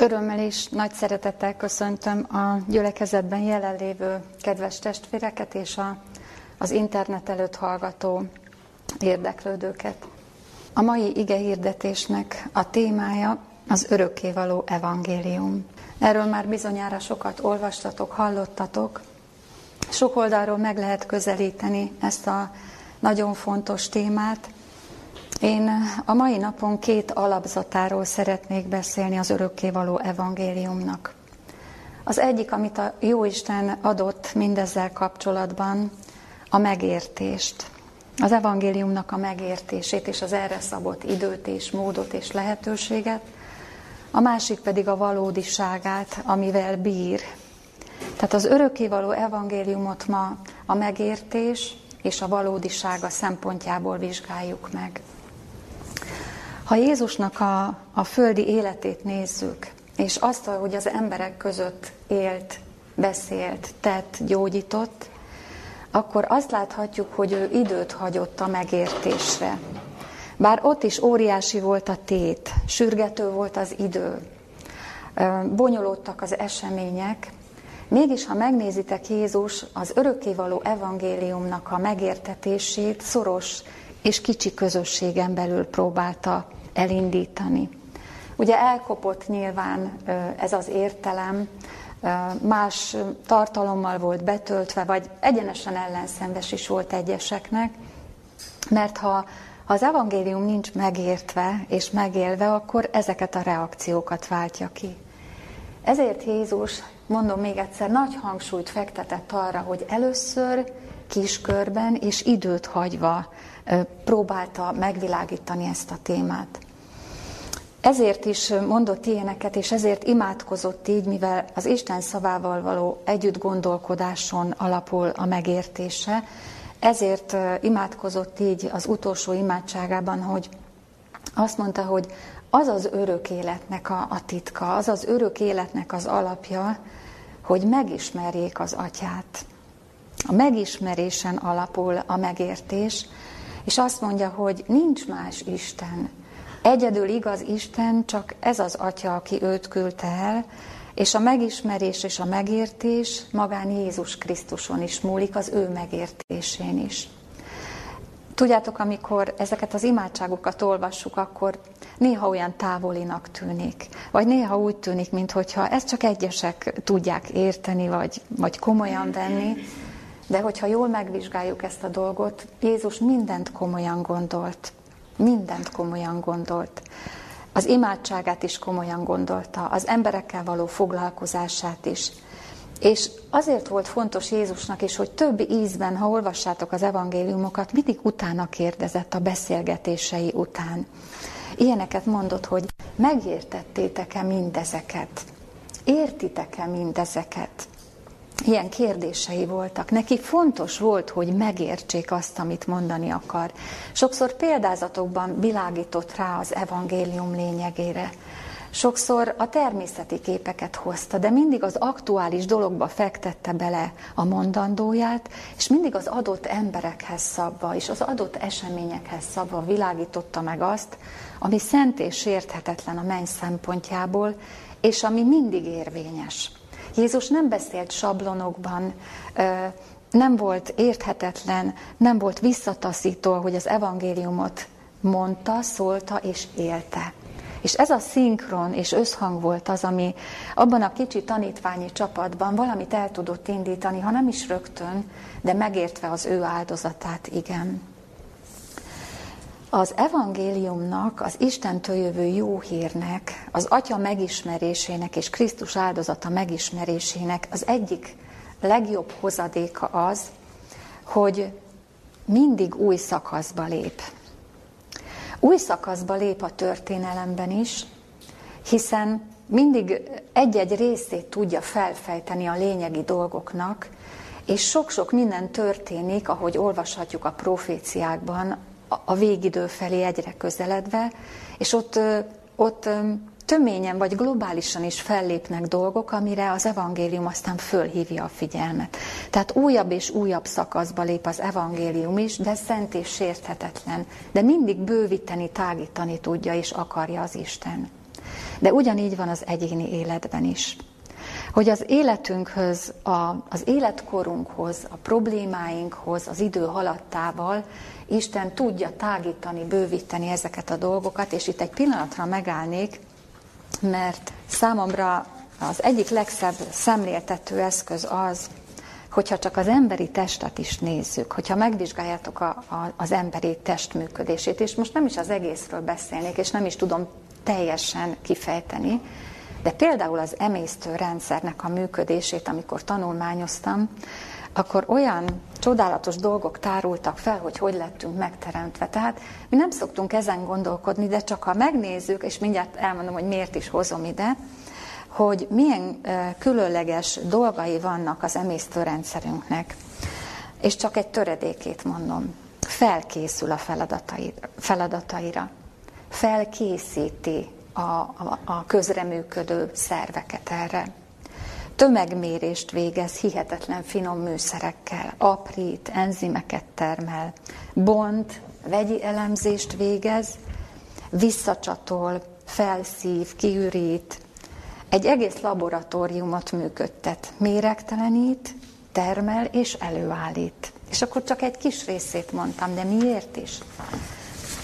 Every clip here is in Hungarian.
Örömmel és nagy szeretettel köszöntöm a gyülekezetben jelenlévő kedves testvéreket és a, az internet előtt hallgató érdeklődőket. A mai ige hirdetésnek a témája az örökkévaló evangélium. Erről már bizonyára sokat olvastatok, hallottatok. Sok oldalról meg lehet közelíteni ezt a nagyon fontos témát, én a mai napon két alapzatáról szeretnék beszélni az örökkévaló evangéliumnak. Az egyik, amit a Jóisten adott mindezzel kapcsolatban, a megértést. Az evangéliumnak a megértését és az erre szabott időt és módot és lehetőséget. A másik pedig a valódiságát, amivel bír. Tehát az örökkévaló evangéliumot ma a megértés és a valódisága szempontjából vizsgáljuk meg. Ha Jézusnak a, a földi életét nézzük, és azt, hogy az emberek között élt, beszélt, tett, gyógyított, akkor azt láthatjuk, hogy ő időt hagyott a megértésre. Bár ott is óriási volt a tét, sürgető volt az idő, bonyolódtak az események, mégis, ha megnézitek Jézus az örökkévaló evangéliumnak a megértetését szoros és kicsi közösségen belül próbálta elindítani. Ugye elkopott nyilván ez az értelem, más tartalommal volt betöltve, vagy egyenesen ellenszenves is volt egyeseknek, mert ha, az evangélium nincs megértve és megélve, akkor ezeket a reakciókat váltja ki. Ezért Jézus, mondom még egyszer, nagy hangsúlyt fektetett arra, hogy először kiskörben és időt hagyva próbálta megvilágítani ezt a témát. Ezért is mondott ilyeneket, és ezért imádkozott így, mivel az Isten szavával való együtt gondolkodáson alapul a megértése, ezért imádkozott így az utolsó imádságában, hogy azt mondta, hogy az az örök életnek a, a titka, az az örök életnek az alapja, hogy megismerjék az atyát. A megismerésen alapul a megértés, és azt mondja, hogy nincs más Isten. Egyedül igaz Isten, csak ez az Atya, aki őt küldte el, és a megismerés és a megértés magán Jézus Krisztuson is múlik, az ő megértésén is. Tudjátok, amikor ezeket az imádságokat olvassuk, akkor néha olyan távolinak tűnik, vagy néha úgy tűnik, mintha ezt csak egyesek tudják érteni, vagy, vagy komolyan venni, de hogyha jól megvizsgáljuk ezt a dolgot, Jézus mindent komolyan gondolt. Mindent komolyan gondolt. Az imádságát is komolyan gondolta, az emberekkel való foglalkozását is. És azért volt fontos Jézusnak is, hogy több ízben, ha olvassátok az evangéliumokat, mindig utána kérdezett a beszélgetései után. Ilyeneket mondott, hogy megértettétek-e mindezeket? Értitek-e mindezeket? Ilyen kérdései voltak. Neki fontos volt, hogy megértsék azt, amit mondani akar. Sokszor példázatokban világított rá az evangélium lényegére. Sokszor a természeti képeket hozta, de mindig az aktuális dologba fektette bele a mondandóját, és mindig az adott emberekhez szabva, és az adott eseményekhez szabva világította meg azt, ami szent és sérthetetlen a menny szempontjából, és ami mindig érvényes. Jézus nem beszélt sablonokban, nem volt érthetetlen, nem volt visszataszító, hogy az evangéliumot mondta, szólta és élte. És ez a szinkron és összhang volt az, ami abban a kicsi tanítványi csapatban valamit el tudott indítani, ha nem is rögtön, de megértve az ő áldozatát, igen. Az evangéliumnak, az Istentől jövő jó hírnek, az Atya megismerésének és Krisztus áldozata megismerésének az egyik legjobb hozadéka az, hogy mindig új szakaszba lép. Új szakaszba lép a történelemben is, hiszen mindig egy-egy részét tudja felfejteni a lényegi dolgoknak, és sok-sok minden történik, ahogy olvashatjuk a proféciákban, a végidő felé egyre közeledve, és ott, ott töményen vagy globálisan is fellépnek dolgok, amire az evangélium aztán fölhívja a figyelmet. Tehát újabb és újabb szakaszba lép az evangélium is, de szent és sérthetetlen, de mindig bővíteni, tágítani tudja és akarja az Isten. De ugyanígy van az egyéni életben is. Hogy az életünkhöz, a, az életkorunkhoz, a problémáinkhoz, az idő haladtával Isten tudja tágítani, bővíteni ezeket a dolgokat, és itt egy pillanatra megállnék, mert számomra az egyik legszebb szemléltető eszköz az, hogyha csak az emberi testet is nézzük, hogyha megvizsgáljátok a, a, az emberi test működését, és most nem is az egészről beszélnék, és nem is tudom teljesen kifejteni, de például az emésztő rendszernek a működését, amikor tanulmányoztam, akkor olyan csodálatos dolgok tárultak fel, hogy hogy lettünk megteremtve. Tehát mi nem szoktunk ezen gondolkodni, de csak ha megnézzük, és mindjárt elmondom, hogy miért is hozom ide, hogy milyen különleges dolgai vannak az emésztőrendszerünknek. És csak egy töredékét mondom. Felkészül a feladataira. Felkészíti a, a, a közreműködő szerveket erre. Tömegmérést végez hihetetlen finom műszerekkel, aprít, enzimeket termel, bont, vegyi elemzést végez, visszacsatol, felszív, kiürít, egy egész laboratóriumot működtet, méregtelenít, termel és előállít. És akkor csak egy kis részét mondtam, de miért is?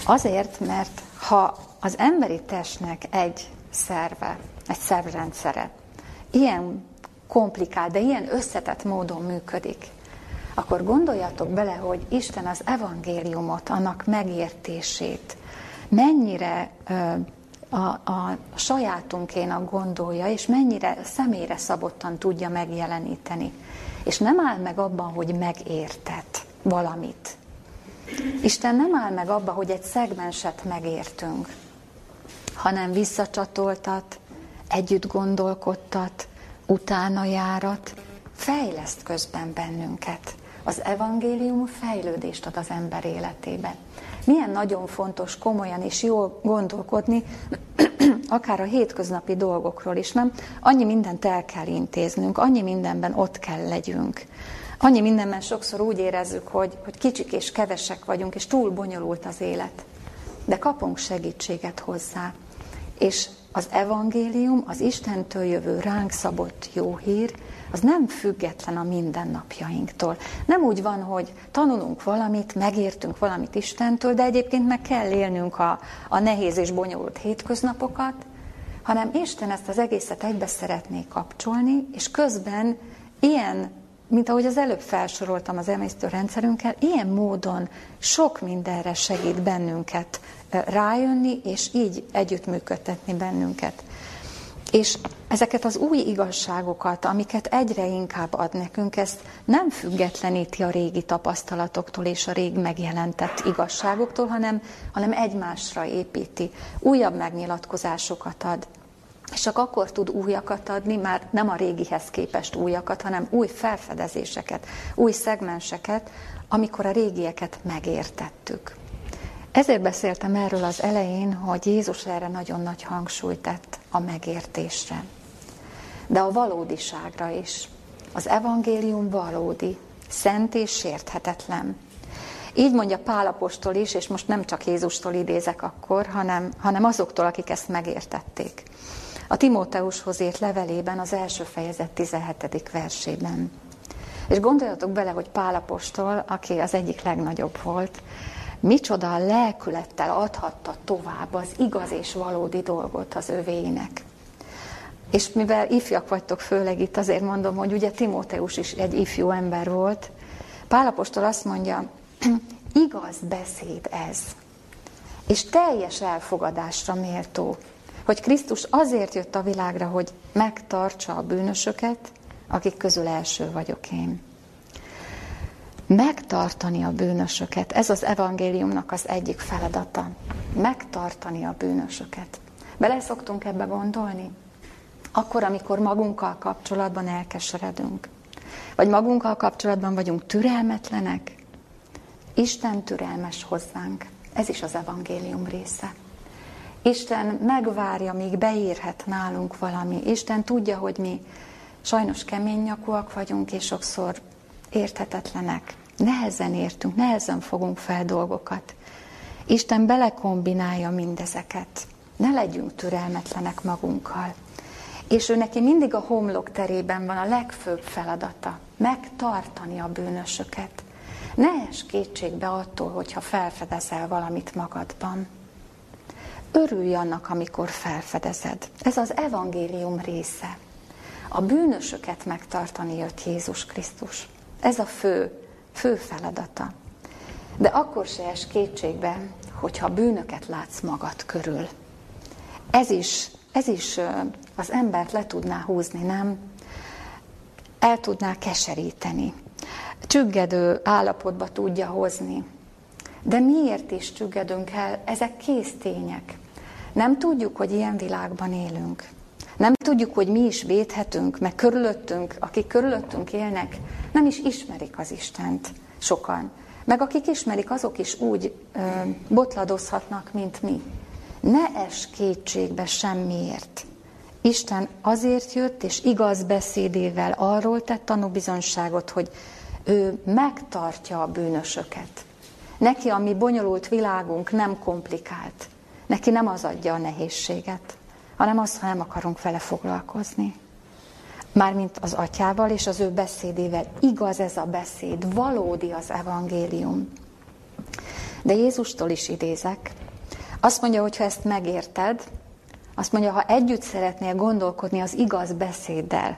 Azért, mert ha az emberi testnek egy szerve, egy szervrendszere ilyen komplikált, de ilyen összetett módon működik, akkor gondoljatok bele, hogy Isten az evangéliumot, annak megértését mennyire a, a sajátunkénak gondolja, és mennyire személyre szabottan tudja megjeleníteni. És nem áll meg abban, hogy megértet valamit. Isten nem áll meg abban, hogy egy szegmenset megértünk, hanem visszacsatoltat, együtt gondolkodtat, utána járat, fejleszt közben bennünket. Az evangélium fejlődést ad az ember életébe. Milyen nagyon fontos komolyan és jól gondolkodni, akár a hétköznapi dolgokról is, nem? Annyi mindent el kell intéznünk, annyi mindenben ott kell legyünk. Annyi mindenben sokszor úgy érezzük, hogy, hogy kicsik és kevesek vagyunk, és túl bonyolult az élet. De kapunk segítséget hozzá. És az evangélium, az Istentől jövő ránk szabott jó hír, az nem független a mindennapjainktól. Nem úgy van, hogy tanulunk valamit, megértünk valamit Istentől, de egyébként meg kell élnünk a, a nehéz és bonyolult hétköznapokat, hanem Isten ezt az egészet egybe szeretné kapcsolni, és közben ilyen, mint ahogy az előbb felsoroltam az emésztőrendszerünkkel, ilyen módon sok mindenre segít bennünket rájönni, és így együttműködtetni bennünket. És ezeket az új igazságokat, amiket egyre inkább ad nekünk, ezt nem függetleníti a régi tapasztalatoktól és a rég megjelentett igazságoktól, hanem, hanem egymásra építi, újabb megnyilatkozásokat ad. És csak akkor tud újakat adni, már nem a régihez képest újakat, hanem új felfedezéseket, új szegmenseket, amikor a régieket megértettük. Ezért beszéltem erről az elején, hogy Jézus erre nagyon nagy hangsúlyt tett a megértésre. De a valódiságra is. Az evangélium valódi, szent és sérthetetlen. Így mondja Pálapostól is, és most nem csak Jézustól idézek akkor, hanem, hanem azoktól, akik ezt megértették. A Timóteushoz írt levelében az első fejezet 17. versében. És gondoljatok bele, hogy Pálapostól, aki az egyik legnagyobb volt, micsoda lelkülettel adhatta tovább az igaz és valódi dolgot az övéinek. És mivel ifjak vagytok főleg itt, azért mondom, hogy ugye Timóteus is egy ifjú ember volt, Pálapostól azt mondja, igaz beszéd ez, és teljes elfogadásra méltó, hogy Krisztus azért jött a világra, hogy megtartsa a bűnösöket, akik közül első vagyok én megtartani a bűnösöket. Ez az evangéliumnak az egyik feladata. Megtartani a bűnösöket. Bele szoktunk ebbe gondolni? Akkor, amikor magunkkal kapcsolatban elkeseredünk. Vagy magunkkal kapcsolatban vagyunk türelmetlenek. Isten türelmes hozzánk. Ez is az evangélium része. Isten megvárja, míg beírhet nálunk valami. Isten tudja, hogy mi sajnos kemény nyakúak vagyunk, és sokszor érthetetlenek. Nehezen értünk, nehezen fogunk fel dolgokat. Isten belekombinálja mindezeket. Ne legyünk türelmetlenek magunkkal. És ő neki mindig a homlok terében van a legfőbb feladata, megtartani a bűnösöket. Ne es kétségbe attól, hogyha felfedezel valamit magadban. Örülj annak, amikor felfedezed. Ez az evangélium része. A bűnösöket megtartani jött Jézus Krisztus. Ez a fő, fő feladata. De akkor se es kétségbe, hogyha bűnöket látsz magad körül. Ez is, ez is az embert le tudná húzni, nem? El tudná keseríteni. Csüggedő állapotba tudja hozni. De miért is csüggedünk el? Ezek kész tények. Nem tudjuk, hogy ilyen világban élünk. Nem tudjuk, hogy mi is védhetünk, meg körülöttünk, akik körülöttünk élnek, nem is ismerik az Istent sokan. Meg akik ismerik, azok is úgy ö, botladozhatnak, mint mi. Ne es kétségbe semmiért. Isten azért jött, és igaz beszédével arról tett tanúbizonságot, hogy ő megtartja a bűnösöket. Neki a mi bonyolult világunk nem komplikált. Neki nem az adja a nehézséget, hanem az, ha nem akarunk vele foglalkozni. Mármint az atyával és az ő beszédével. Igaz ez a beszéd, valódi az evangélium. De Jézustól is idézek. Azt mondja, hogy ha ezt megérted, azt mondja, ha együtt szeretnél gondolkodni az igaz beszéddel,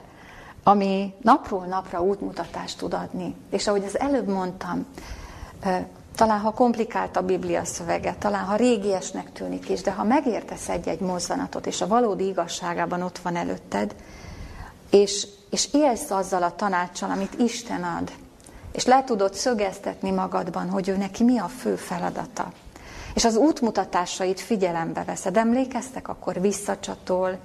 ami napról napra útmutatást tud adni. És ahogy az előbb mondtam, talán ha komplikált a Biblia szövege, talán ha régiesnek tűnik is, de ha megértesz egy-egy mozzanatot, és a valódi igazságában ott van előtted, és, és élsz azzal a tanácssal, amit Isten ad, és le tudod szögeztetni magadban, hogy ő neki mi a fő feladata. És az útmutatásait figyelembe veszed. Emlékeztek, akkor visszacsatol,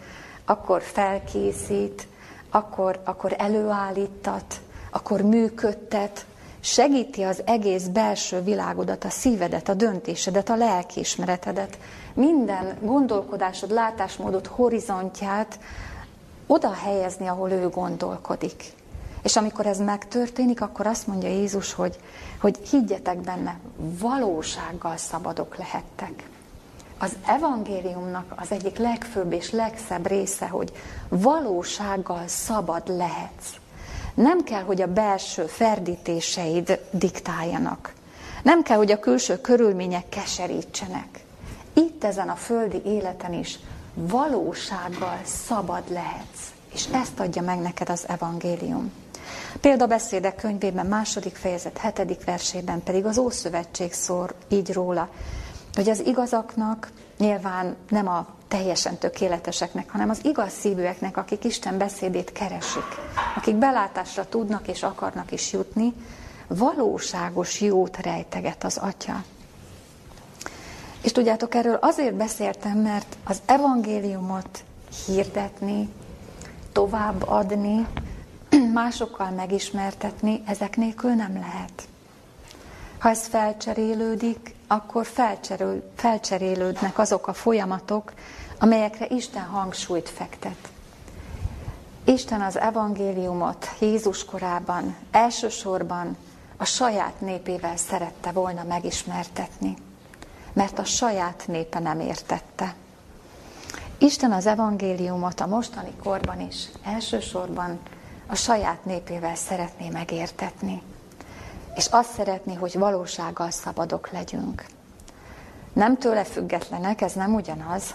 akkor felkészít, akkor, akkor előállítat, akkor működtet, segíti az egész belső világodat, a szívedet, a döntésedet, a lelkiismeretedet, minden gondolkodásod, látásmódot, horizontját oda helyezni, ahol ő gondolkodik. És amikor ez megtörténik, akkor azt mondja Jézus, hogy, hogy higgyetek benne, valósággal szabadok lehettek. Az evangéliumnak az egyik legfőbb és legszebb része, hogy valósággal szabad lehetsz. Nem kell, hogy a belső ferdítéseid diktáljanak. Nem kell, hogy a külső körülmények keserítsenek. Itt ezen a földi életen is valósággal szabad lehetsz. És ezt adja meg neked az evangélium. Példabeszédek könyvében, második fejezet, hetedik versében pedig az Ószövetség szól így róla, hogy az igazaknak nyilván nem a teljesen tökéleteseknek, hanem az igaz szívűeknek, akik Isten beszédét keresik, akik belátásra tudnak és akarnak is jutni, valóságos jót rejteget az Atya. És tudjátok, erről azért beszéltem, mert az evangéliumot hirdetni, továbbadni, másokkal megismertetni, ezek nélkül nem lehet. Ha ez felcserélődik, akkor felcserül, felcserélődnek azok a folyamatok, amelyekre Isten hangsúlyt fektet. Isten az evangéliumot Jézus korában elsősorban a saját népével szerette volna megismertetni, mert a saját népe nem értette. Isten az evangéliumot a mostani korban is elsősorban a saját népével szeretné megértetni. És azt szeretné, hogy valósággal szabadok legyünk. Nem tőle függetlenek, ez nem ugyanaz.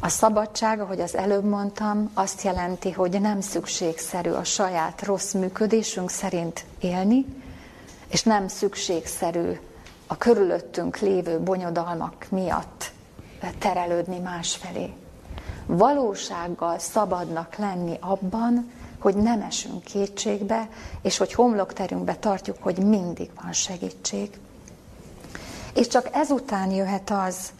A szabadság, ahogy az előbb mondtam, azt jelenti, hogy nem szükségszerű a saját rossz működésünk szerint élni, és nem szükségszerű a körülöttünk lévő bonyodalmak miatt terelődni másfelé. Valósággal szabadnak lenni abban, hogy nem esünk kétségbe, és hogy homlokterünkbe tartjuk, hogy mindig van segítség. És csak ezután jöhet az,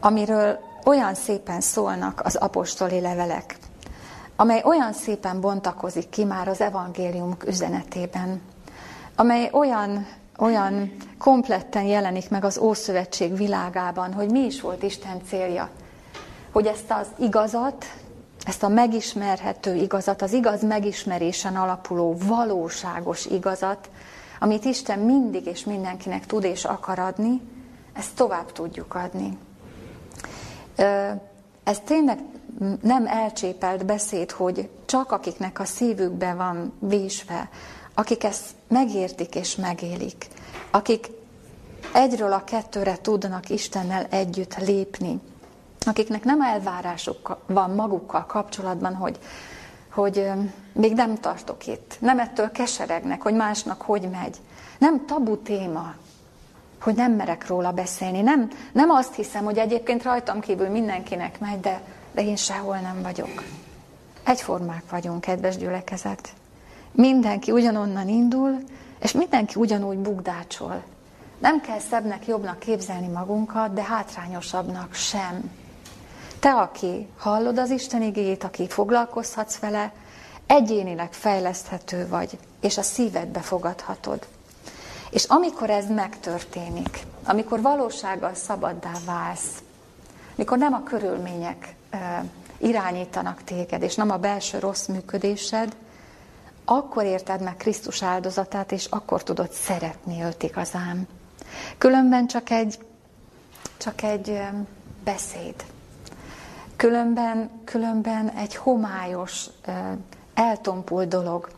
amiről olyan szépen szólnak az apostoli levelek, amely olyan szépen bontakozik ki már az evangélium üzenetében, amely olyan, olyan kompletten jelenik meg az Ószövetség világában, hogy mi is volt Isten célja. Hogy ezt az igazat, ezt a megismerhető igazat, az igaz megismerésen alapuló valóságos igazat, amit Isten mindig és mindenkinek tud és akar adni, ezt tovább tudjuk adni. Ez tényleg nem elcsépelt beszéd, hogy csak akiknek a szívükbe van vésve, akik ezt megértik és megélik, akik egyről a kettőre tudnak Istennel együtt lépni, akiknek nem elvárásuk van magukkal kapcsolatban, hogy, hogy még nem tartok itt, nem ettől keseregnek, hogy másnak hogy megy. Nem tabu téma, hogy nem merek róla beszélni. Nem, nem azt hiszem, hogy egyébként rajtam kívül mindenkinek megy, de, de én sehol nem vagyok. Egyformák vagyunk, kedves gyülekezet. Mindenki ugyanonnan indul, és mindenki ugyanúgy bugdácsol. Nem kell szebbnek, jobbnak képzelni magunkat, de hátrányosabbnak sem. Te, aki hallod az Isten igéjét, aki foglalkozhatsz vele, egyénileg fejleszthető vagy, és a szívedbe fogadhatod. És amikor ez megtörténik, amikor valósággal szabaddá válsz, mikor nem a körülmények irányítanak téged, és nem a belső rossz működésed, akkor érted meg Krisztus áldozatát, és akkor tudod szeretni őt igazán. Különben csak egy, csak egy beszéd. Különben, különben egy homályos, eltompult dolog.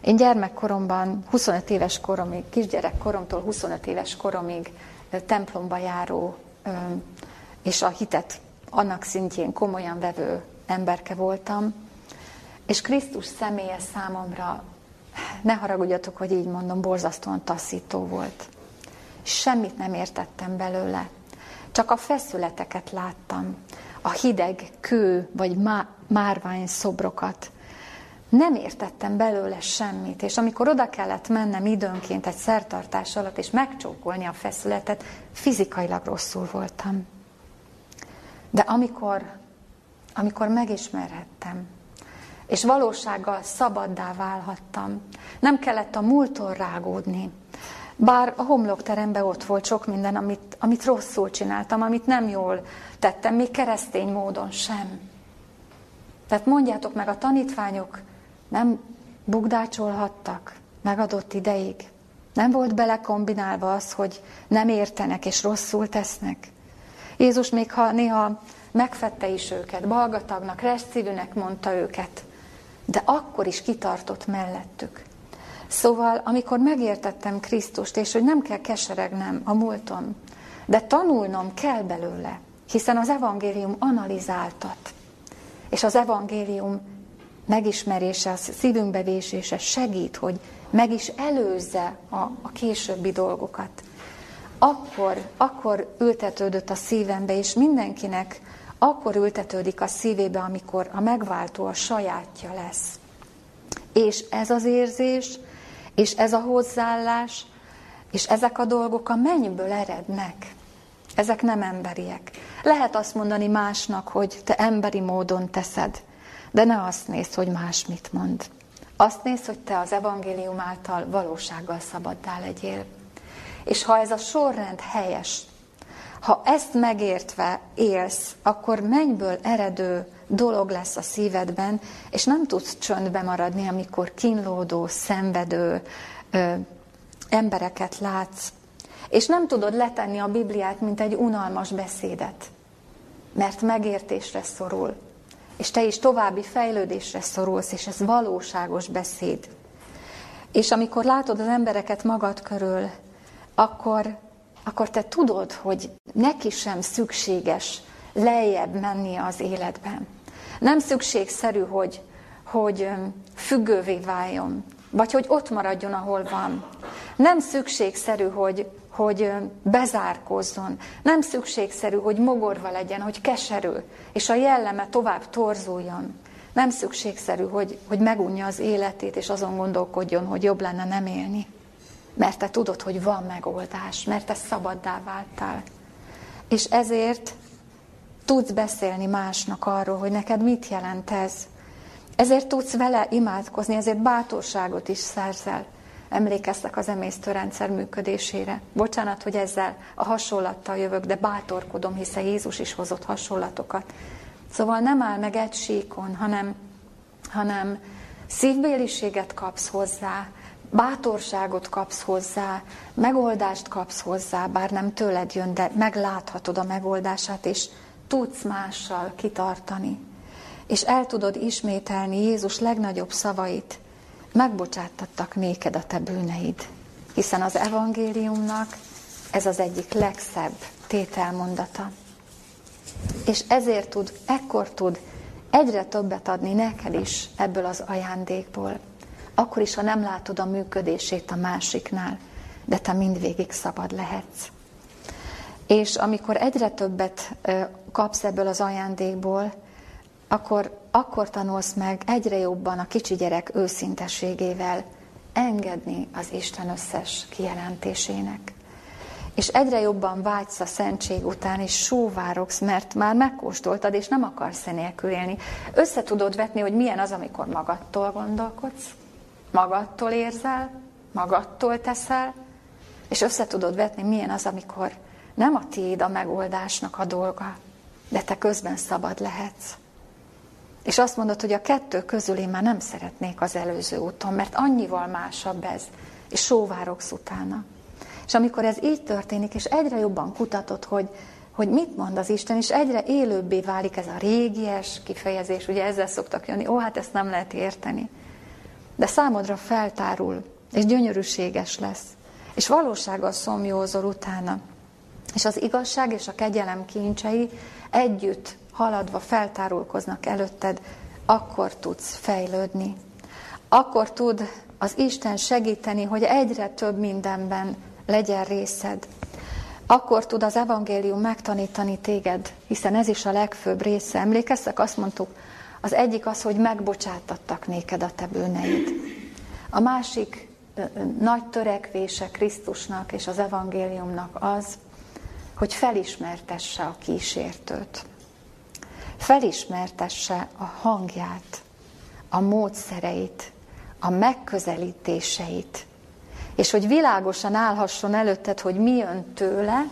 Én gyermekkoromban, 25 éves koromig, kisgyerekkoromtól 25 éves koromig templomba járó, és a hitet annak szintjén komolyan vevő emberke voltam, és Krisztus személye számomra, ne haragudjatok, hogy így mondom, borzasztóan taszító volt. Semmit nem értettem belőle. Csak a feszületeket láttam, a hideg kő vagy márvány szobrokat. Nem értettem belőle semmit, és amikor oda kellett mennem időnként egy szertartás alatt, és megcsókolni a feszületet, fizikailag rosszul voltam. De amikor, amikor megismerhettem, és valósággal szabaddá válhattam, nem kellett a múltól rágódni, bár a homlokteremben ott volt sok minden, amit, amit rosszul csináltam, amit nem jól tettem, még keresztény módon sem. Tehát mondjátok meg, a tanítványok nem bugdácsolhattak megadott ideig. Nem volt belekombinálva az, hogy nem értenek és rosszul tesznek. Jézus még ha néha megfette is őket, balgatagnak, reszívűnek mondta őket, de akkor is kitartott mellettük. Szóval, amikor megértettem Krisztust, és hogy nem kell keseregnem a múlton, de tanulnom kell belőle, hiszen az evangélium analizáltat, és az evangélium megismerése, a szívünkbe vésése segít, hogy meg is előzze a, a későbbi dolgokat. Akkor, akkor ültetődött a szívembe, és mindenkinek akkor ültetődik a szívébe, amikor a megváltó a sajátja lesz. És ez az érzés, és ez a hozzáállás, és ezek a dolgok a mennyből erednek. Ezek nem emberiek. Lehet azt mondani másnak, hogy te emberi módon teszed, de ne azt nézd, hogy más mit mond. Azt nézd, hogy te az evangélium által valósággal szabaddá legyél. És ha ez a sorrend helyes, ha ezt megértve élsz, akkor mennyből eredő dolog lesz a szívedben, és nem tudsz csöndbe maradni, amikor kínlódó, szenvedő ö, embereket látsz. És nem tudod letenni a Bibliát, mint egy unalmas beszédet, mert megértésre szorul. És te is további fejlődésre szorulsz, és ez valóságos beszéd. És amikor látod az embereket magad körül, akkor akkor te tudod, hogy neki sem szükséges lejjebb menni az életben. Nem szükségszerű, hogy, hogy függővé váljon, vagy hogy ott maradjon, ahol van. Nem szükségszerű, hogy, hogy bezárkozzon. Nem szükségszerű, hogy mogorva legyen, hogy keserű, és a jelleme tovább torzuljon. Nem szükségszerű, hogy, hogy megunja az életét, és azon gondolkodjon, hogy jobb lenne nem élni mert te tudod, hogy van megoldás, mert te szabaddá váltál. És ezért tudsz beszélni másnak arról, hogy neked mit jelent ez. Ezért tudsz vele imádkozni, ezért bátorságot is szerzel. Emlékeztek az emésztőrendszer működésére. Bocsánat, hogy ezzel a hasonlattal jövök, de bátorkodom, hiszen Jézus is hozott hasonlatokat. Szóval nem áll meg egy síkon, hanem, hanem szívbéliséget kapsz hozzá, bátorságot kapsz hozzá, megoldást kapsz hozzá, bár nem tőled jön, de megláthatod a megoldását, és tudsz mással kitartani, és el tudod ismételni Jézus legnagyobb szavait, megbocsátattak néked a te bűneid. Hiszen az evangéliumnak ez az egyik legszebb tételmondata. És ezért tud, ekkor tud egyre többet adni neked is ebből az ajándékból. Akkor is, ha nem látod a működését a másiknál, de te mindvégig szabad lehetsz. És amikor egyre többet kapsz ebből az ajándékból, akkor, akkor tanulsz meg egyre jobban a kicsi gyerek őszintességével engedni az Isten összes kijelentésének. És egyre jobban vágysz a szentség után, és sóvárogsz, mert már megkóstoltad, és nem akarsz nélkül élni. Össze tudod vetni, hogy milyen az, amikor magadtól gondolkodsz, magadtól érzel, magadtól teszel, és össze tudod vetni, milyen az, amikor nem a tiéd a megoldásnak a dolga, de te közben szabad lehetsz. És azt mondod, hogy a kettő közül én már nem szeretnék az előző úton, mert annyival másabb ez, és sóvárogsz utána. És amikor ez így történik, és egyre jobban kutatod, hogy, hogy mit mond az Isten, és egyre élőbbé válik ez a régies kifejezés, ugye ezzel szoktak jönni, ó, hát ezt nem lehet érteni. De számodra feltárul, és gyönyörűséges lesz, és valósággal szomjózol utána. És az igazság és a kegyelem kincsei együtt haladva feltárulkoznak előtted, akkor tudsz fejlődni. Akkor tud az Isten segíteni, hogy egyre több mindenben legyen részed. Akkor tud az evangélium megtanítani téged, hiszen ez is a legfőbb része. Emlékeztek, azt mondtuk, az egyik az, hogy megbocsátattak néked a te bűneid. A másik nagy törekvése Krisztusnak és az evangéliumnak az, hogy felismertesse a kísértőt. Felismertesse a hangját, a módszereit, a megközelítéseit, és hogy világosan állhasson előtted, hogy mi jön tőle,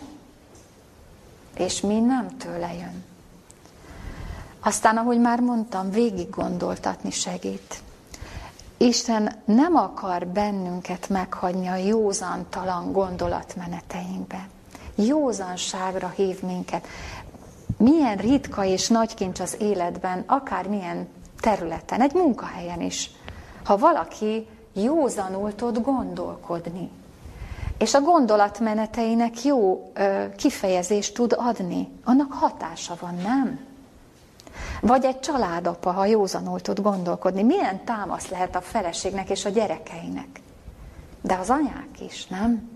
és mi nem tőle jön. Aztán, ahogy már mondtam, végig gondoltatni segít. Isten nem akar bennünket meghagyni a józantalan gondolatmeneteinkbe. Józanságra hív minket. Milyen ritka és nagy kincs az életben, akár milyen területen, egy munkahelyen is. Ha valaki józanul tud gondolkodni, és a gondolatmeneteinek jó ö, kifejezést tud adni, annak hatása van, nem? Vagy egy családapa, ha józanul tud gondolkodni, milyen támasz lehet a feleségnek és a gyerekeinek? De az anyák is, nem?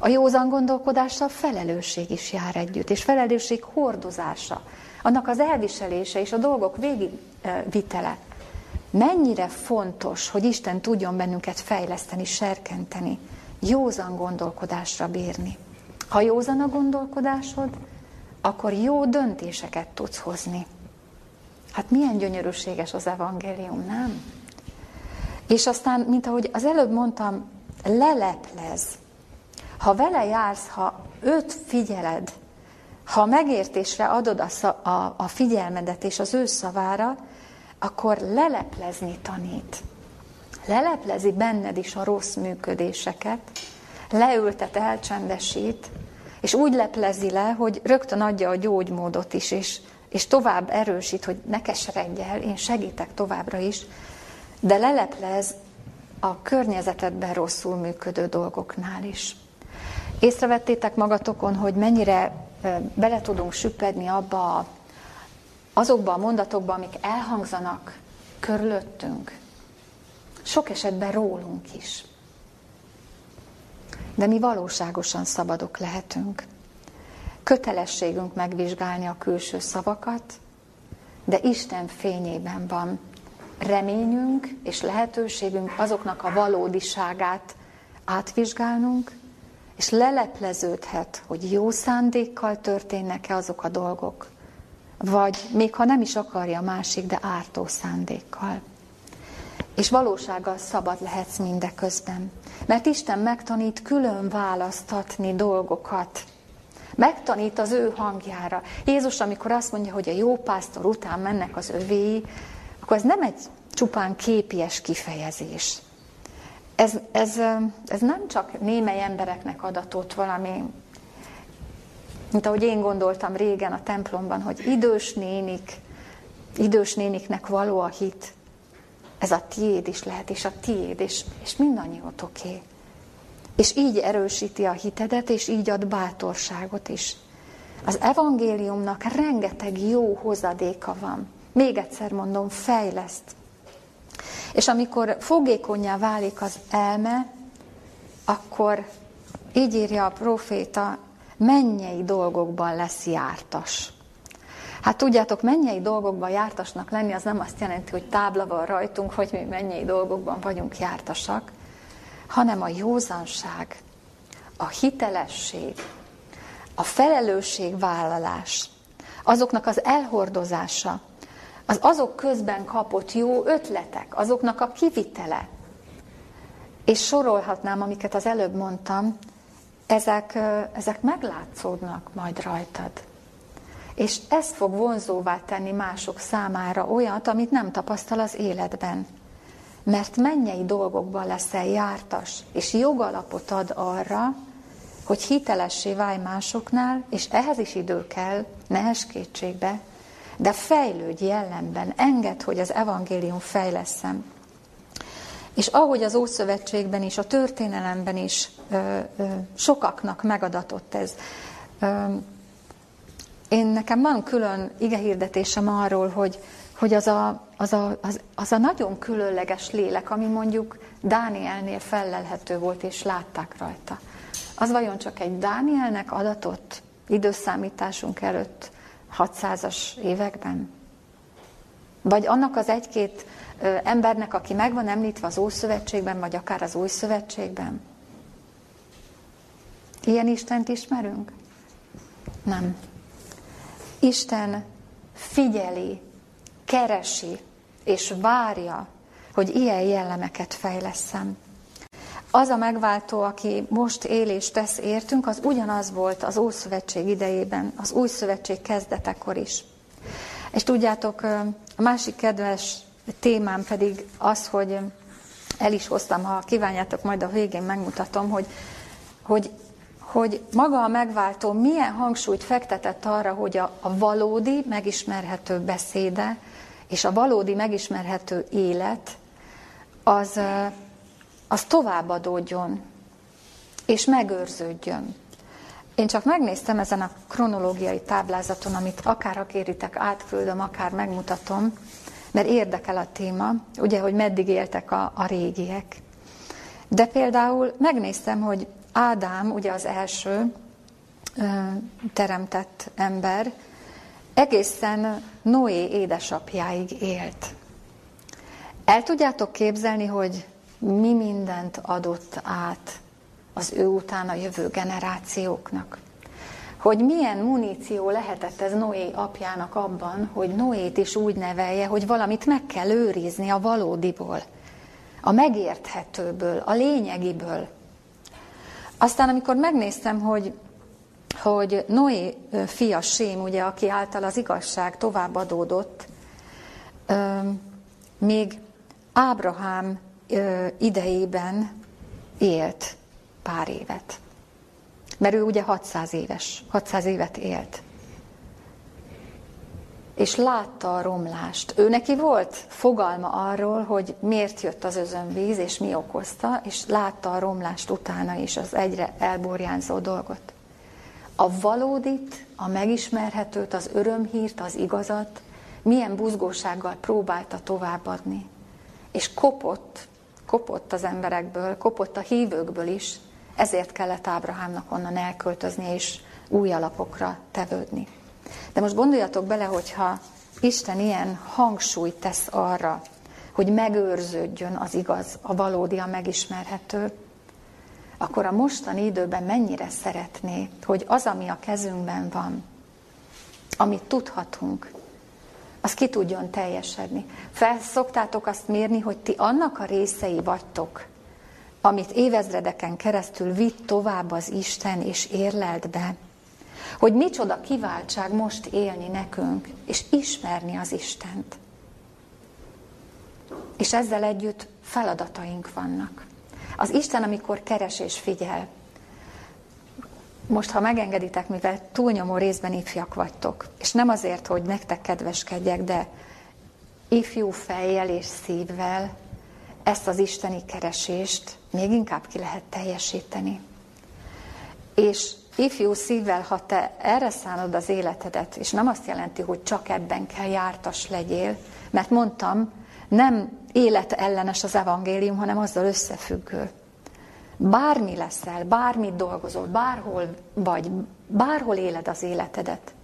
A józan gondolkodással felelősség is jár együtt, és felelősség hordozása, annak az elviselése és a dolgok végigvitele. Mennyire fontos, hogy Isten tudjon bennünket fejleszteni, serkenteni, józan gondolkodásra bírni. Ha józan a gondolkodásod, akkor jó döntéseket tudsz hozni. Hát milyen gyönyörűséges az evangélium, nem? És aztán, mint ahogy az előbb mondtam, leleplez. Ha vele jársz, ha őt figyeled, ha megértésre adod a, a, a figyelmedet és az ő szavára, akkor leleplezni tanít. Leleplezi benned is a rossz működéseket, leültet, elcsendesít, és úgy leplezi le, hogy rögtön adja a gyógymódot is, és és tovább erősít, hogy ne keseredj el, én segítek továbbra is, de leleplez a környezetedben rosszul működő dolgoknál is. Észrevettétek magatokon, hogy mennyire bele tudunk süppedni abba azokba a mondatokba, amik elhangzanak körülöttünk. Sok esetben rólunk is. De mi valóságosan szabadok lehetünk. Kötelességünk megvizsgálni a külső szavakat, de Isten fényében van reményünk és lehetőségünk azoknak a valódiságát átvizsgálnunk, és lelepleződhet, hogy jó szándékkal történnek-e azok a dolgok, vagy még ha nem is akarja másik, de ártó szándékkal. És valósággal szabad lehetsz mindeközben. Mert Isten megtanít külön választatni dolgokat, Megtanít az ő hangjára. Jézus, amikor azt mondja, hogy a jó pásztor után mennek az övéi, akkor ez nem egy csupán képies kifejezés. Ez, ez, ez nem csak némely embereknek adatott valami Mint ahogy én gondoltam régen a templomban, hogy idős nénik, idős néniknek való a hit. Ez a tiéd is lehet, és a tiéd, és, és mindannyiótoké. És így erősíti a hitedet, és így ad bátorságot is. Az evangéliumnak rengeteg jó hozadéka van. Még egyszer mondom, fejleszt. És amikor fogékonyá válik az elme, akkor így írja a proféta, mennyei dolgokban lesz jártas. Hát tudjátok, mennyei dolgokban jártasnak lenni, az nem azt jelenti, hogy tábla van rajtunk, hogy mi mennyei dolgokban vagyunk jártasak, hanem a józanság, a hitelesség, a felelősségvállalás, azoknak az elhordozása, az azok közben kapott jó ötletek, azoknak a kivitele. És sorolhatnám, amiket az előbb mondtam, ezek, ezek meglátszódnak majd rajtad. És ezt fog vonzóvá tenni mások számára olyat, amit nem tapasztal az életben. Mert mennyei dolgokban leszel jártas, és jogalapot ad arra, hogy hitelessé válj másoknál, és ehhez is idő kell, ne kétségbe, de fejlődj jellemben, enged, hogy az evangélium fejleszem. És ahogy az Ószövetségben is, a történelemben is ö, ö, sokaknak megadatott ez. Ö, én nekem van külön igehirdetésem arról, hogy, hogy az, a, az, a, az, az a nagyon különleges lélek, ami mondjuk Dánielnél fellelhető volt, és látták rajta. Az vajon csak egy Dánielnek adatott időszámításunk előtt 600-as években? Vagy annak az egy-két embernek, aki meg van említve az Ószövetségben, vagy akár az Új Szövetségben? Ilyen Istent ismerünk? Nem. Isten figyeli, keresi és várja, hogy ilyen jellemeket fejleszem. Az a megváltó, aki most él és tesz értünk, az ugyanaz volt az Ószövetség idejében, az Új Szövetség kezdetekor is. És tudjátok, a másik kedves témám pedig az, hogy el is hoztam, ha kívánjátok, majd a végén megmutatom, hogy, hogy, hogy maga a megváltó milyen hangsúlyt fektetett arra, hogy a, a valódi, megismerhető beszéde és a valódi, megismerhető élet az, az továbbadódjon és megőrződjön. Én csak megnéztem ezen a kronológiai táblázaton, amit akár ha kéritek, átküldöm, akár megmutatom, mert érdekel a téma, ugye, hogy meddig éltek a, a régiek. De például megnéztem, hogy Ádám, ugye az első ö, teremtett ember, egészen Noé édesapjáig élt. El tudjátok képzelni, hogy mi mindent adott át az ő után a jövő generációknak? hogy milyen muníció lehetett ez Noé apjának abban, hogy Noét is úgy nevelje, hogy valamit meg kell őrizni a valódiból, a megérthetőből, a lényegiből. Aztán, amikor megnéztem, hogy, hogy Noé fia Sém, ugye, aki által az igazság továbbadódott, még Ábrahám idejében élt pár évet. Mert ő ugye 600 éves, 600 évet élt. És látta a romlást. Ő neki volt fogalma arról, hogy miért jött az özönvíz, és mi okozta, és látta a romlást utána is, az egyre elborjánzó dolgot. A valódit, a megismerhetőt, az örömhírt, az igazat milyen buzgósággal próbálta továbbadni. És kopott, kopott az emberekből, kopott a hívőkből is, ezért kellett Ábrahámnak onnan elköltözni és új alapokra tevődni. De most gondoljatok bele, hogyha Isten ilyen hangsúlyt tesz arra, hogy megőrződjön az igaz, a valódi, a megismerhető, akkor a mostani időben mennyire szeretné, hogy az, ami a kezünkben van, amit tudhatunk, az ki tudjon teljesedni. Felszoktátok azt mérni, hogy ti annak a részei vagytok, amit évezredeken keresztül vitt tovább az Isten és érlelt be, hogy micsoda kiváltság most élni nekünk, és ismerni az Istent. És ezzel együtt feladataink vannak. Az Isten, amikor keres és figyel, most, ha megengeditek, mivel túlnyomó részben ifjak vagytok, és nem azért, hogy nektek kedveskedjek, de ifjú fejjel és szívvel ezt az isteni keresést még inkább ki lehet teljesíteni. És ifjú szívvel, ha te erre szánod az életedet, és nem azt jelenti, hogy csak ebben kell jártas legyél, mert mondtam, nem életellenes az evangélium, hanem azzal összefüggő. Bármi leszel, bármit dolgozol, bárhol vagy, bárhol éled az életedet,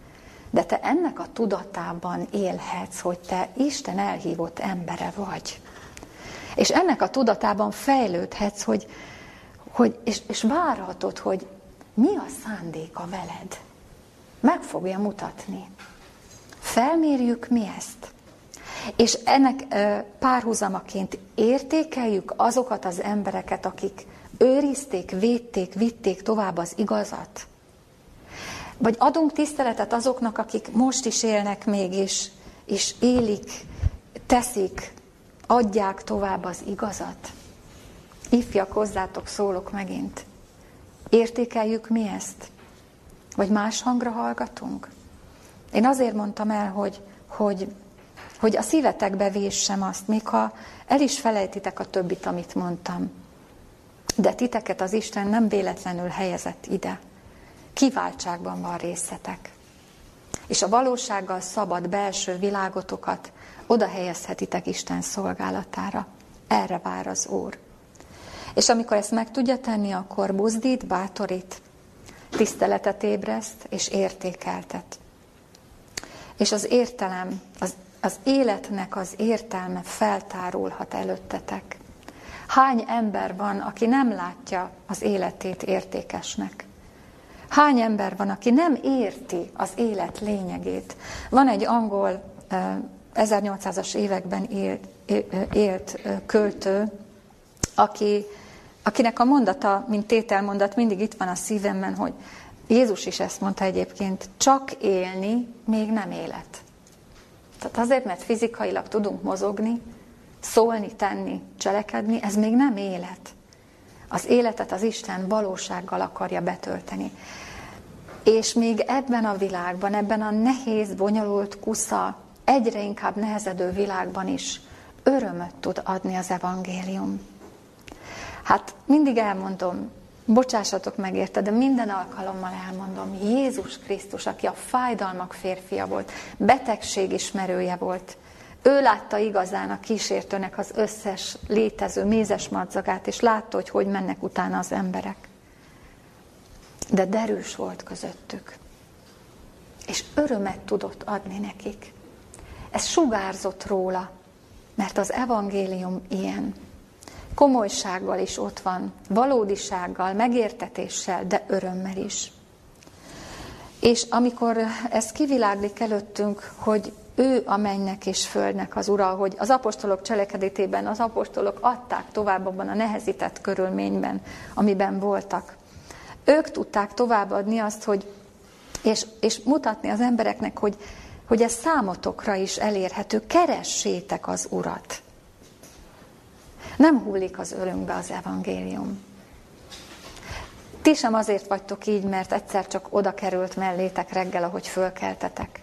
de te ennek a tudatában élhetsz, hogy te Isten elhívott embere vagy. És ennek a tudatában fejlődhetsz, hogy, hogy, és, és várhatod, hogy mi a szándéka veled. Meg fogja mutatni. Felmérjük mi ezt. És ennek párhuzamaként értékeljük azokat az embereket, akik őrizték, védték, vitték tovább az igazat. Vagy adunk tiszteletet azoknak, akik most is élnek még, és, és élik, teszik, adják tovább az igazat. Ifjak, hozzátok szólok megint. Értékeljük mi ezt? Vagy más hangra hallgatunk? Én azért mondtam el, hogy, hogy, hogy a szívetekbe véssem azt, még ha el is felejtitek a többit, amit mondtam. De titeket az Isten nem véletlenül helyezett ide. Kiváltságban van részetek. És a valósággal szabad belső világotokat oda helyezhetitek Isten szolgálatára. Erre vár az Úr. És amikor ezt meg tudja tenni, akkor buzdít, bátorít, tiszteletet ébreszt és értékeltet. És az értelem, az, az életnek az értelme feltárulhat előttetek. Hány ember van, aki nem látja az életét értékesnek? Hány ember van, aki nem érti az élet lényegét? Van egy angol 1800-as években élt, élt költő, aki, akinek a mondata, mint tételmondat mindig itt van a szívemben, hogy Jézus is ezt mondta egyébként, csak élni még nem élet. Tehát azért, mert fizikailag tudunk mozogni, szólni, tenni, cselekedni, ez még nem élet. Az életet az Isten valósággal akarja betölteni. És még ebben a világban, ebben a nehéz, bonyolult, kusza, egyre inkább nehezedő világban is örömöt tud adni az evangélium. Hát mindig elmondom, bocsássatok meg érte, de minden alkalommal elmondom, Jézus Krisztus, aki a fájdalmak férfia volt, betegség ismerője volt, ő látta igazán a kísértőnek az összes létező mézes madzagát, és látta, hogy hogy mennek utána az emberek. De derűs volt közöttük. És örömet tudott adni nekik. Ez sugárzott róla, mert az evangélium ilyen. Komolysággal is ott van, valódisággal, megértetéssel, de örömmel is. És amikor ez kiviláglik előttünk, hogy ő a mennek és földnek az ura, hogy az apostolok cselekedetében az apostolok adták tovább abban a nehezített körülményben, amiben voltak. Ők tudták továbbadni azt, hogy, és, és mutatni az embereknek, hogy, hogy ez számotokra is elérhető. Keressétek az urat. Nem hullik az örömbe az evangélium. Ti sem azért vagytok így, mert egyszer csak oda került mellétek reggel, ahogy fölkeltetek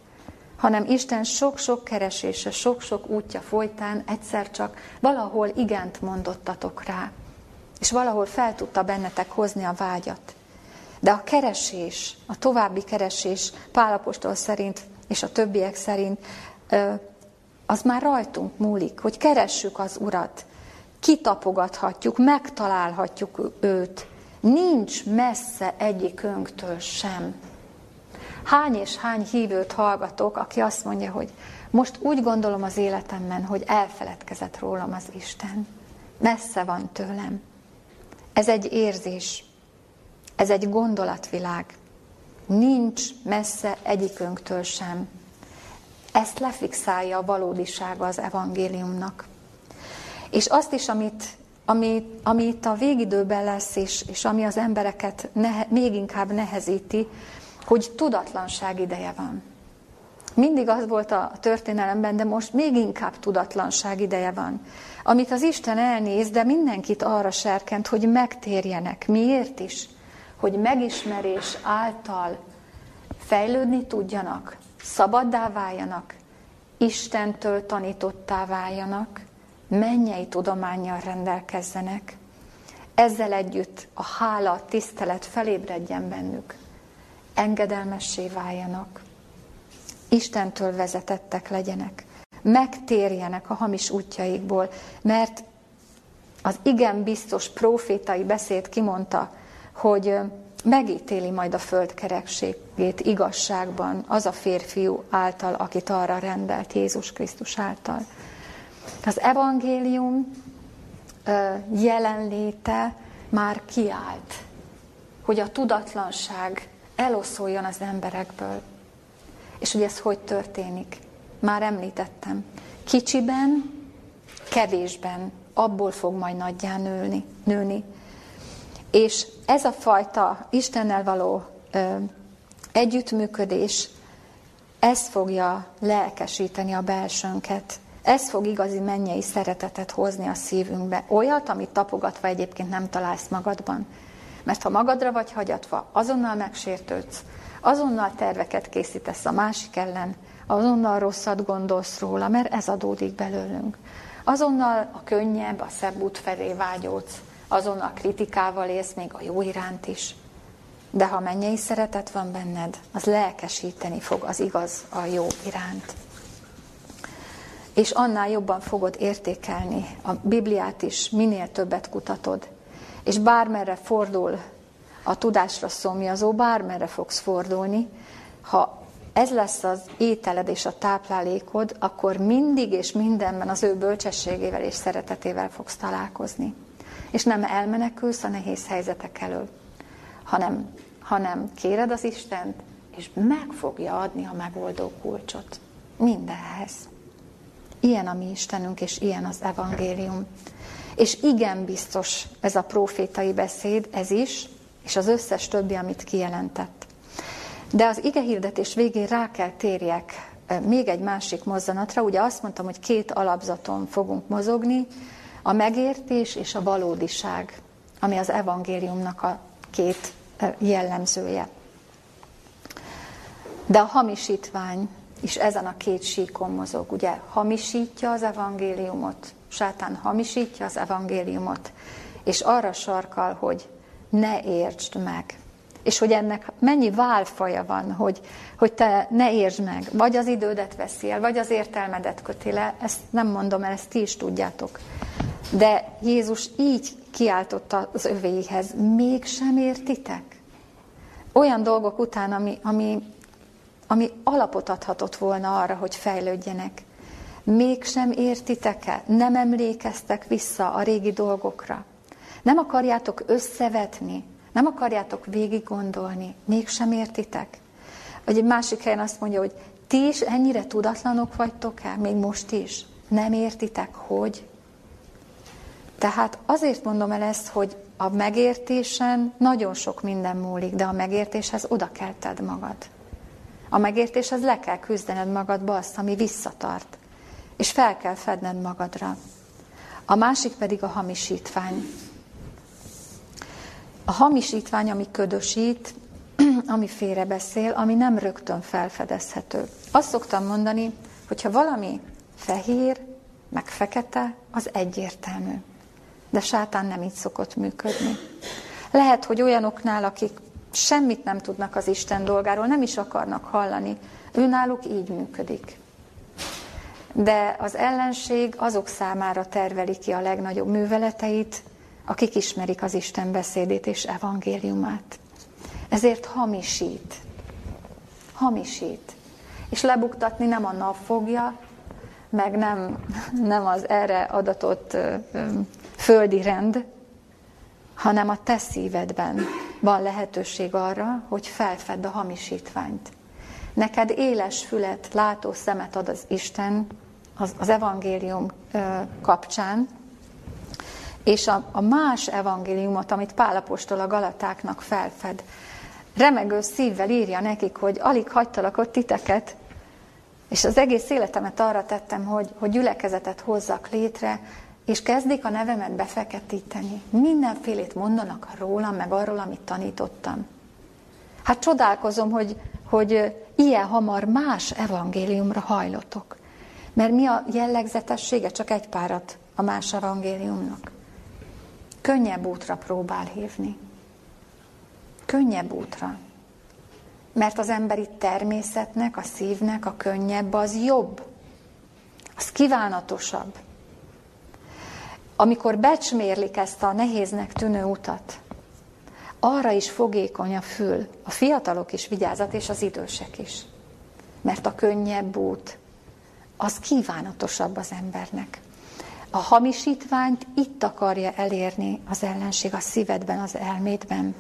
hanem Isten sok-sok keresése, sok-sok útja folytán egyszer csak valahol igent mondottatok rá, és valahol fel tudta bennetek hozni a vágyat. De a keresés, a további keresés Pálapostól szerint és a többiek szerint, az már rajtunk múlik, hogy keressük az Urat, kitapogathatjuk, megtalálhatjuk őt. Nincs messze egyikünktől sem hány és hány hívőt hallgatok, aki azt mondja, hogy most úgy gondolom az életemben, hogy elfeledkezett rólam az Isten. Messze van tőlem. Ez egy érzés, ez egy gondolatvilág. Nincs messze egyikünktől sem. Ezt lefixálja a valódisága az evangéliumnak. És azt is, amit, ami, ami itt a végidőben lesz, és, és ami az embereket nehe, még inkább nehezíti, hogy tudatlanság ideje van. Mindig az volt a történelemben, de most még inkább tudatlanság ideje van. Amit az Isten elnéz, de mindenkit arra serkent, hogy megtérjenek. Miért is? hogy megismerés által fejlődni tudjanak, szabaddá váljanak, Istentől tanítottá váljanak, mennyei tudományjal rendelkezzenek, ezzel együtt a hála, a tisztelet felébredjen bennük, engedelmessé váljanak, Istentől vezetettek legyenek, megtérjenek a hamis útjaikból, mert az igen biztos profétai beszéd kimondta, hogy megítéli majd a föld kerekségét igazságban az a férfiú által, akit arra rendelt Jézus Krisztus által. Az evangélium jelenléte már kiállt, hogy a tudatlanság eloszoljon az emberekből. És hogy ez hogy történik? Már említettem. Kicsiben, kevésben, abból fog majd nagyjá nőni. nőni. És ez a fajta Istennel való ö, együttműködés, ez fogja lelkesíteni a belsőnket. Ez fog igazi mennyei szeretetet hozni a szívünkbe. Olyat, amit tapogatva egyébként nem találsz magadban. Mert ha magadra vagy hagyatva, azonnal megsértődsz, azonnal terveket készítesz a másik ellen, azonnal rosszat gondolsz róla, mert ez adódik belőlünk. Azonnal a könnyebb, a szebb út felé vágyódsz, azonnal kritikával élsz még a jó iránt is. De ha mennyei szeretet van benned, az lelkesíteni fog az igaz a jó iránt. És annál jobban fogod értékelni a Bibliát is, minél többet kutatod. És bármerre fordul a tudásra szomjazó, bármerre fogsz fordulni, ha ez lesz az ételed és a táplálékod, akkor mindig és mindenben az ő bölcsességével és szeretetével fogsz találkozni. És nem elmenekülsz a nehéz helyzetek elől, hanem, hanem kéred az Istent, és meg fogja adni a megoldó kulcsot mindenhez. Ilyen a mi Istenünk, és ilyen az evangélium. És igen biztos ez a profétai beszéd, ez is, és az összes többi, amit kijelentett. De az ige hirdetés végén rá kell térjek még egy másik mozzanatra. Ugye azt mondtam, hogy két alapzaton fogunk mozogni, a megértés és a valódiság, ami az evangéliumnak a két jellemzője. De a hamisítvány is ezen a két síkon mozog. Ugye hamisítja az evangéliumot, sátán hamisítja az evangéliumot, és arra sarkal, hogy ne értsd meg. És hogy ennek mennyi válfaja van, hogy, hogy te ne értsd meg, vagy az idődet veszi el, vagy az értelmedet köti le, ezt nem mondom el, ezt ti is tudjátok. De Jézus így kiáltotta az övéihez, mégsem értitek? Olyan dolgok után, ami, ami, ami alapot adhatott volna arra, hogy fejlődjenek. Mégsem értitek-e? Nem emlékeztek vissza a régi dolgokra? Nem akarjátok összevetni, nem akarjátok végig gondolni, mégsem értitek. Vagy egy másik helyen azt mondja, hogy ti is ennyire tudatlanok vagytok el, még most is. Nem értitek, hogy? Tehát azért mondom el ezt, hogy a megértésen nagyon sok minden múlik, de a megértéshez oda kell tedd magad. A megértéshez le kell küzdened magadba azt, ami visszatart. És fel kell fedned magadra. A másik pedig a hamisítvány. A hamisítvány, ami ködösít, ami félrebeszél, ami nem rögtön felfedezhető. Azt szoktam mondani, hogyha valami fehér, meg fekete, az egyértelmű. De sátán nem így szokott működni. Lehet, hogy olyanoknál, akik semmit nem tudnak az Isten dolgáról, nem is akarnak hallani, őnáluk így működik. De az ellenség azok számára terveli ki a legnagyobb műveleteit, akik ismerik az Isten beszédét és evangéliumát. Ezért hamisít. Hamisít. És lebuktatni nem a nap fogja, meg nem, nem az erre adatott földi rend, hanem a te szívedben van lehetőség arra, hogy felfedd a hamisítványt. Neked éles fület, látó szemet ad az Isten az, az evangélium kapcsán, és a, a más evangéliumot, amit Pálapostól a Galatáknak felfed, remegő szívvel írja nekik, hogy alig hagytalak ott titeket, és az egész életemet arra tettem, hogy, hogy gyülekezetet hozzak létre, és kezdik a nevemet befeketíteni. Mindenfélét mondanak rólam, meg arról, amit tanítottam. Hát csodálkozom, hogy, hogy ilyen hamar más evangéliumra hajlotok. Mert mi a jellegzetessége? Csak egy párat a más evangéliumnak. Könnyebb útra próbál hívni. Könnyebb útra. Mert az emberi természetnek, a szívnek a könnyebb az jobb. Az kívánatosabb. Amikor becsmérlik ezt a nehéznek tűnő utat, arra is fogékony a fül. A fiatalok is vigyázat, és az idősek is. Mert a könnyebb út, az kívánatosabb az embernek. A hamisítványt itt akarja elérni az ellenség a szívedben, az elmédben.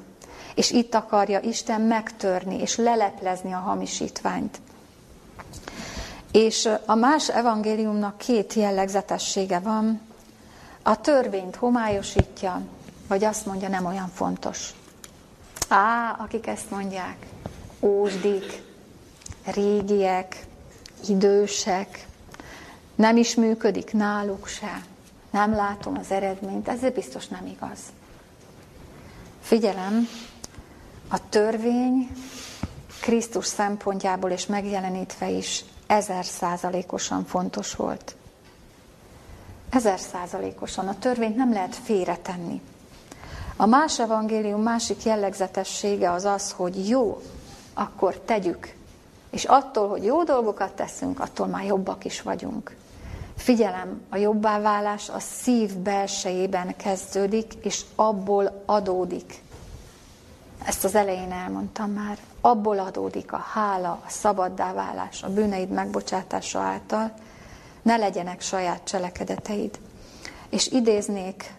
És itt akarja Isten megtörni és leleplezni a hamisítványt. És a más evangéliumnak két jellegzetessége van. A törvényt homályosítja, vagy azt mondja, nem olyan fontos. Á, akik ezt mondják, ósdik, régiek, idősek, nem is működik náluk se. Nem látom az eredményt, ez biztos nem igaz. Figyelem, a törvény Krisztus szempontjából és megjelenítve is ezer százalékosan fontos volt. Ezer százalékosan. A törvényt nem lehet félretenni. A más evangélium másik jellegzetessége az az, hogy jó, akkor tegyük. És attól, hogy jó dolgokat teszünk, attól már jobbak is vagyunk. Figyelem, a jobbá válás a szív belsejében kezdődik, és abból adódik. Ezt az elején elmondtam már. Abból adódik a hála, a szabaddá válás, a bűneid megbocsátása által. Ne legyenek saját cselekedeteid. És idéznék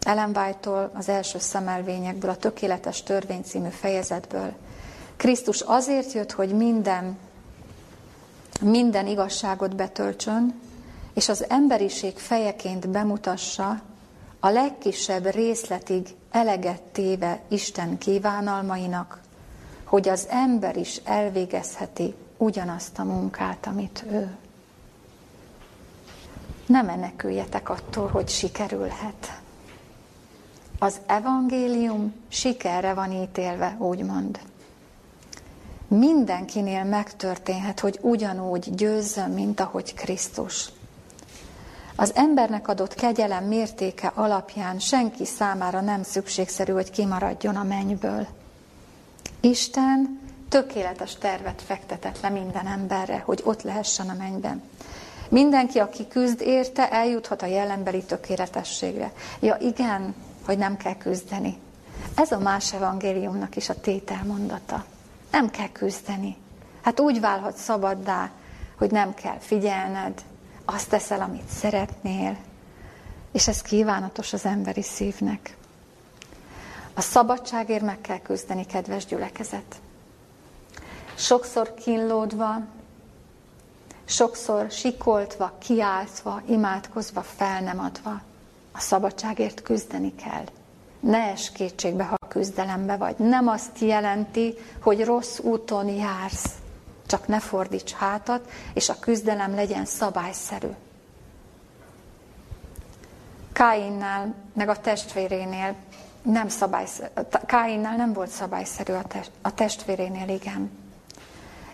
Ellen White-tól az első szemelvényekből, a Tökéletes Törvény című fejezetből. Krisztus azért jött, hogy minden, minden igazságot betöltsön, és az emberiség fejeként bemutassa a legkisebb részletig eleget téve Isten kívánalmainak, hogy az ember is elvégezheti ugyanazt a munkát, amit ő. Nem meneküljetek attól, hogy sikerülhet. Az evangélium sikerre van ítélve, úgymond. Mindenkinél megtörténhet, hogy ugyanúgy győzzön, mint ahogy Krisztus. Az embernek adott kegyelem mértéke alapján senki számára nem szükségszerű, hogy kimaradjon a mennyből. Isten tökéletes tervet fektetett le minden emberre, hogy ott lehessen a mennyben. Mindenki, aki küzd érte, eljuthat a jelenbeli tökéletességre. Ja igen, hogy nem kell küzdeni. Ez a más evangéliumnak is a tételmondata. Nem kell küzdeni. Hát úgy válhat szabaddá, hogy nem kell figyelned, azt teszel, amit szeretnél, és ez kívánatos az emberi szívnek. A szabadságért meg kell küzdeni, kedves gyülekezet. Sokszor kínlódva, sokszor sikoltva, kiáltva, imádkozva, fel nem adva. A szabadságért küzdeni kell. Ne es kétségbe, ha küzdelembe vagy. Nem azt jelenti, hogy rossz úton jársz. Csak ne fordíts hátat, és a küzdelem legyen szabályszerű. Káinnál, meg a testvérénél nem szabályszerű, Káinnál nem volt szabályszerű a, test, a testvérénél, igen.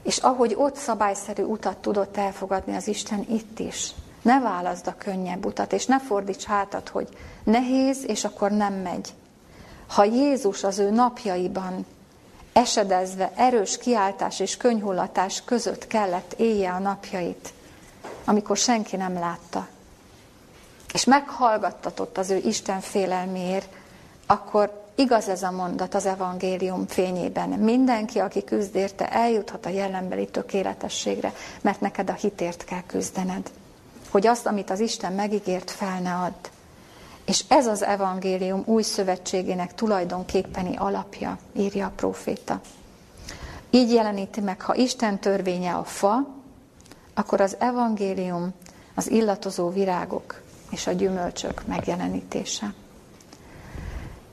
És ahogy ott szabályszerű utat tudott elfogadni az Isten, itt is. Ne válaszd a könnyebb utat, és ne fordíts hátat, hogy nehéz, és akkor nem megy. Ha Jézus az ő napjaiban esedezve erős kiáltás és könyhullatás között kellett élje a napjait, amikor senki nem látta, és meghallgattatott az ő Isten félelméért, akkor igaz ez a mondat az evangélium fényében. Mindenki, aki küzd érte, eljuthat a jelenbeli tökéletességre, mert neked a hitért kell küzdened. Hogy azt, amit az Isten megígért, fel ne add. És ez az evangélium új szövetségének tulajdonképpeni alapja, írja a proféta. Így jeleníti meg, ha Isten törvénye a fa, akkor az evangélium az illatozó virágok és a gyümölcsök megjelenítése.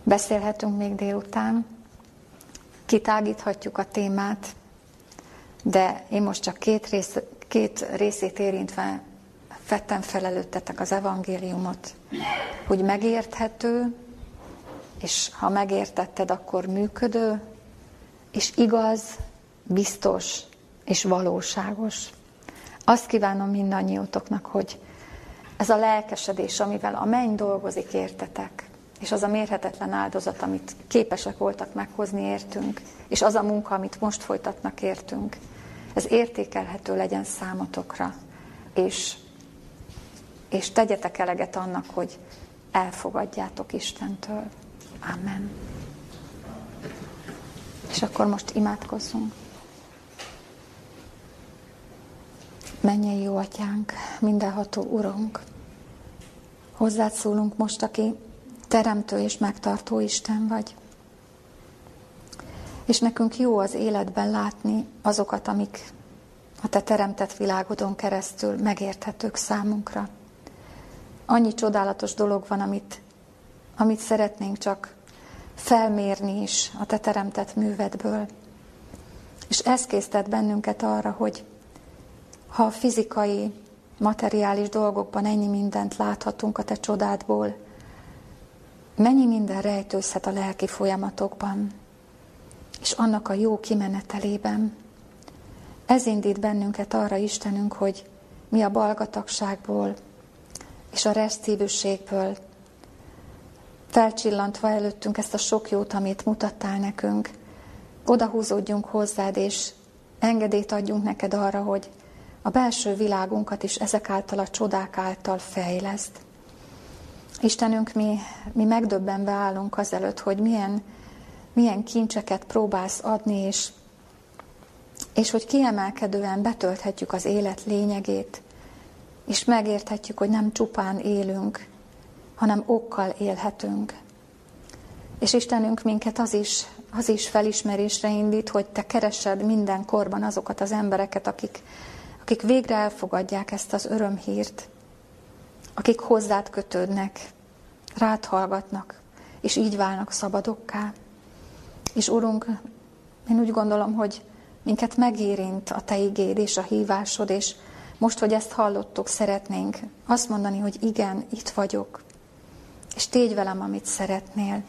Beszélhetünk még délután, kitágíthatjuk a témát, de én most csak két, rész, két részét érintve fettem fel előttetek az evangéliumot, hogy megérthető, és ha megértetted, akkor működő, és igaz, biztos és valóságos. Azt kívánom mindannyiótoknak, hogy ez a lelkesedés, amivel a menny dolgozik értetek, és az a mérhetetlen áldozat, amit képesek voltak meghozni értünk, és az a munka, amit most folytatnak értünk, ez értékelhető legyen számotokra, és, és tegyetek eleget annak, hogy elfogadjátok Istentől. Amen. És akkor most imádkozzunk. Mennyei jó atyánk, mindenható Urunk, hozzád szólunk most, aki teremtő és megtartó Isten vagy. És nekünk jó az életben látni azokat, amik a te teremtett világodon keresztül megérthetők számunkra. Annyi csodálatos dolog van, amit, amit szeretnénk csak felmérni is a te teremtett művedből. És ez késztet bennünket arra, hogy ha a fizikai, materiális dolgokban ennyi mindent láthatunk a te csodádból, mennyi minden rejtőzhet a lelki folyamatokban, és annak a jó kimenetelében. Ez indít bennünket arra, Istenünk, hogy mi a balgatagságból és a resztívűségből felcsillantva előttünk ezt a sok jót, amit mutattál nekünk, odahúzódjunk hozzád, és engedélyt adjunk neked arra, hogy a belső világunkat is ezek által a csodák által fejleszt. Istenünk, mi, mi megdöbbenve állunk azelőtt, hogy milyen, milyen kincseket próbálsz adni, és, és hogy kiemelkedően betölthetjük az élet lényegét, és megérthetjük, hogy nem csupán élünk, hanem okkal élhetünk. És Istenünk minket az is, az is felismerésre indít, hogy Te keresed minden korban azokat az embereket, akik, akik végre elfogadják ezt az örömhírt, akik hozzád kötődnek, rád hallgatnak, és így válnak szabadokká. És Urunk, én úgy gondolom, hogy minket megérint a Te igéd és a hívásod, és most, hogy ezt hallottuk, szeretnénk azt mondani, hogy igen, itt vagyok, és tégy velem, amit szeretnél.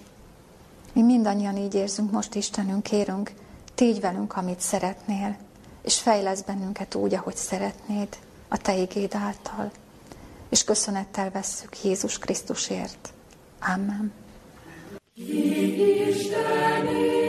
Mi mindannyian így érzünk most, Istenünk, kérünk, tégy velünk, amit szeretnél, és fejlesz bennünket úgy, ahogy szeretnéd, a Te igéd által. És köszönettel vesszük Jézus Krisztusért. Amen. Istenének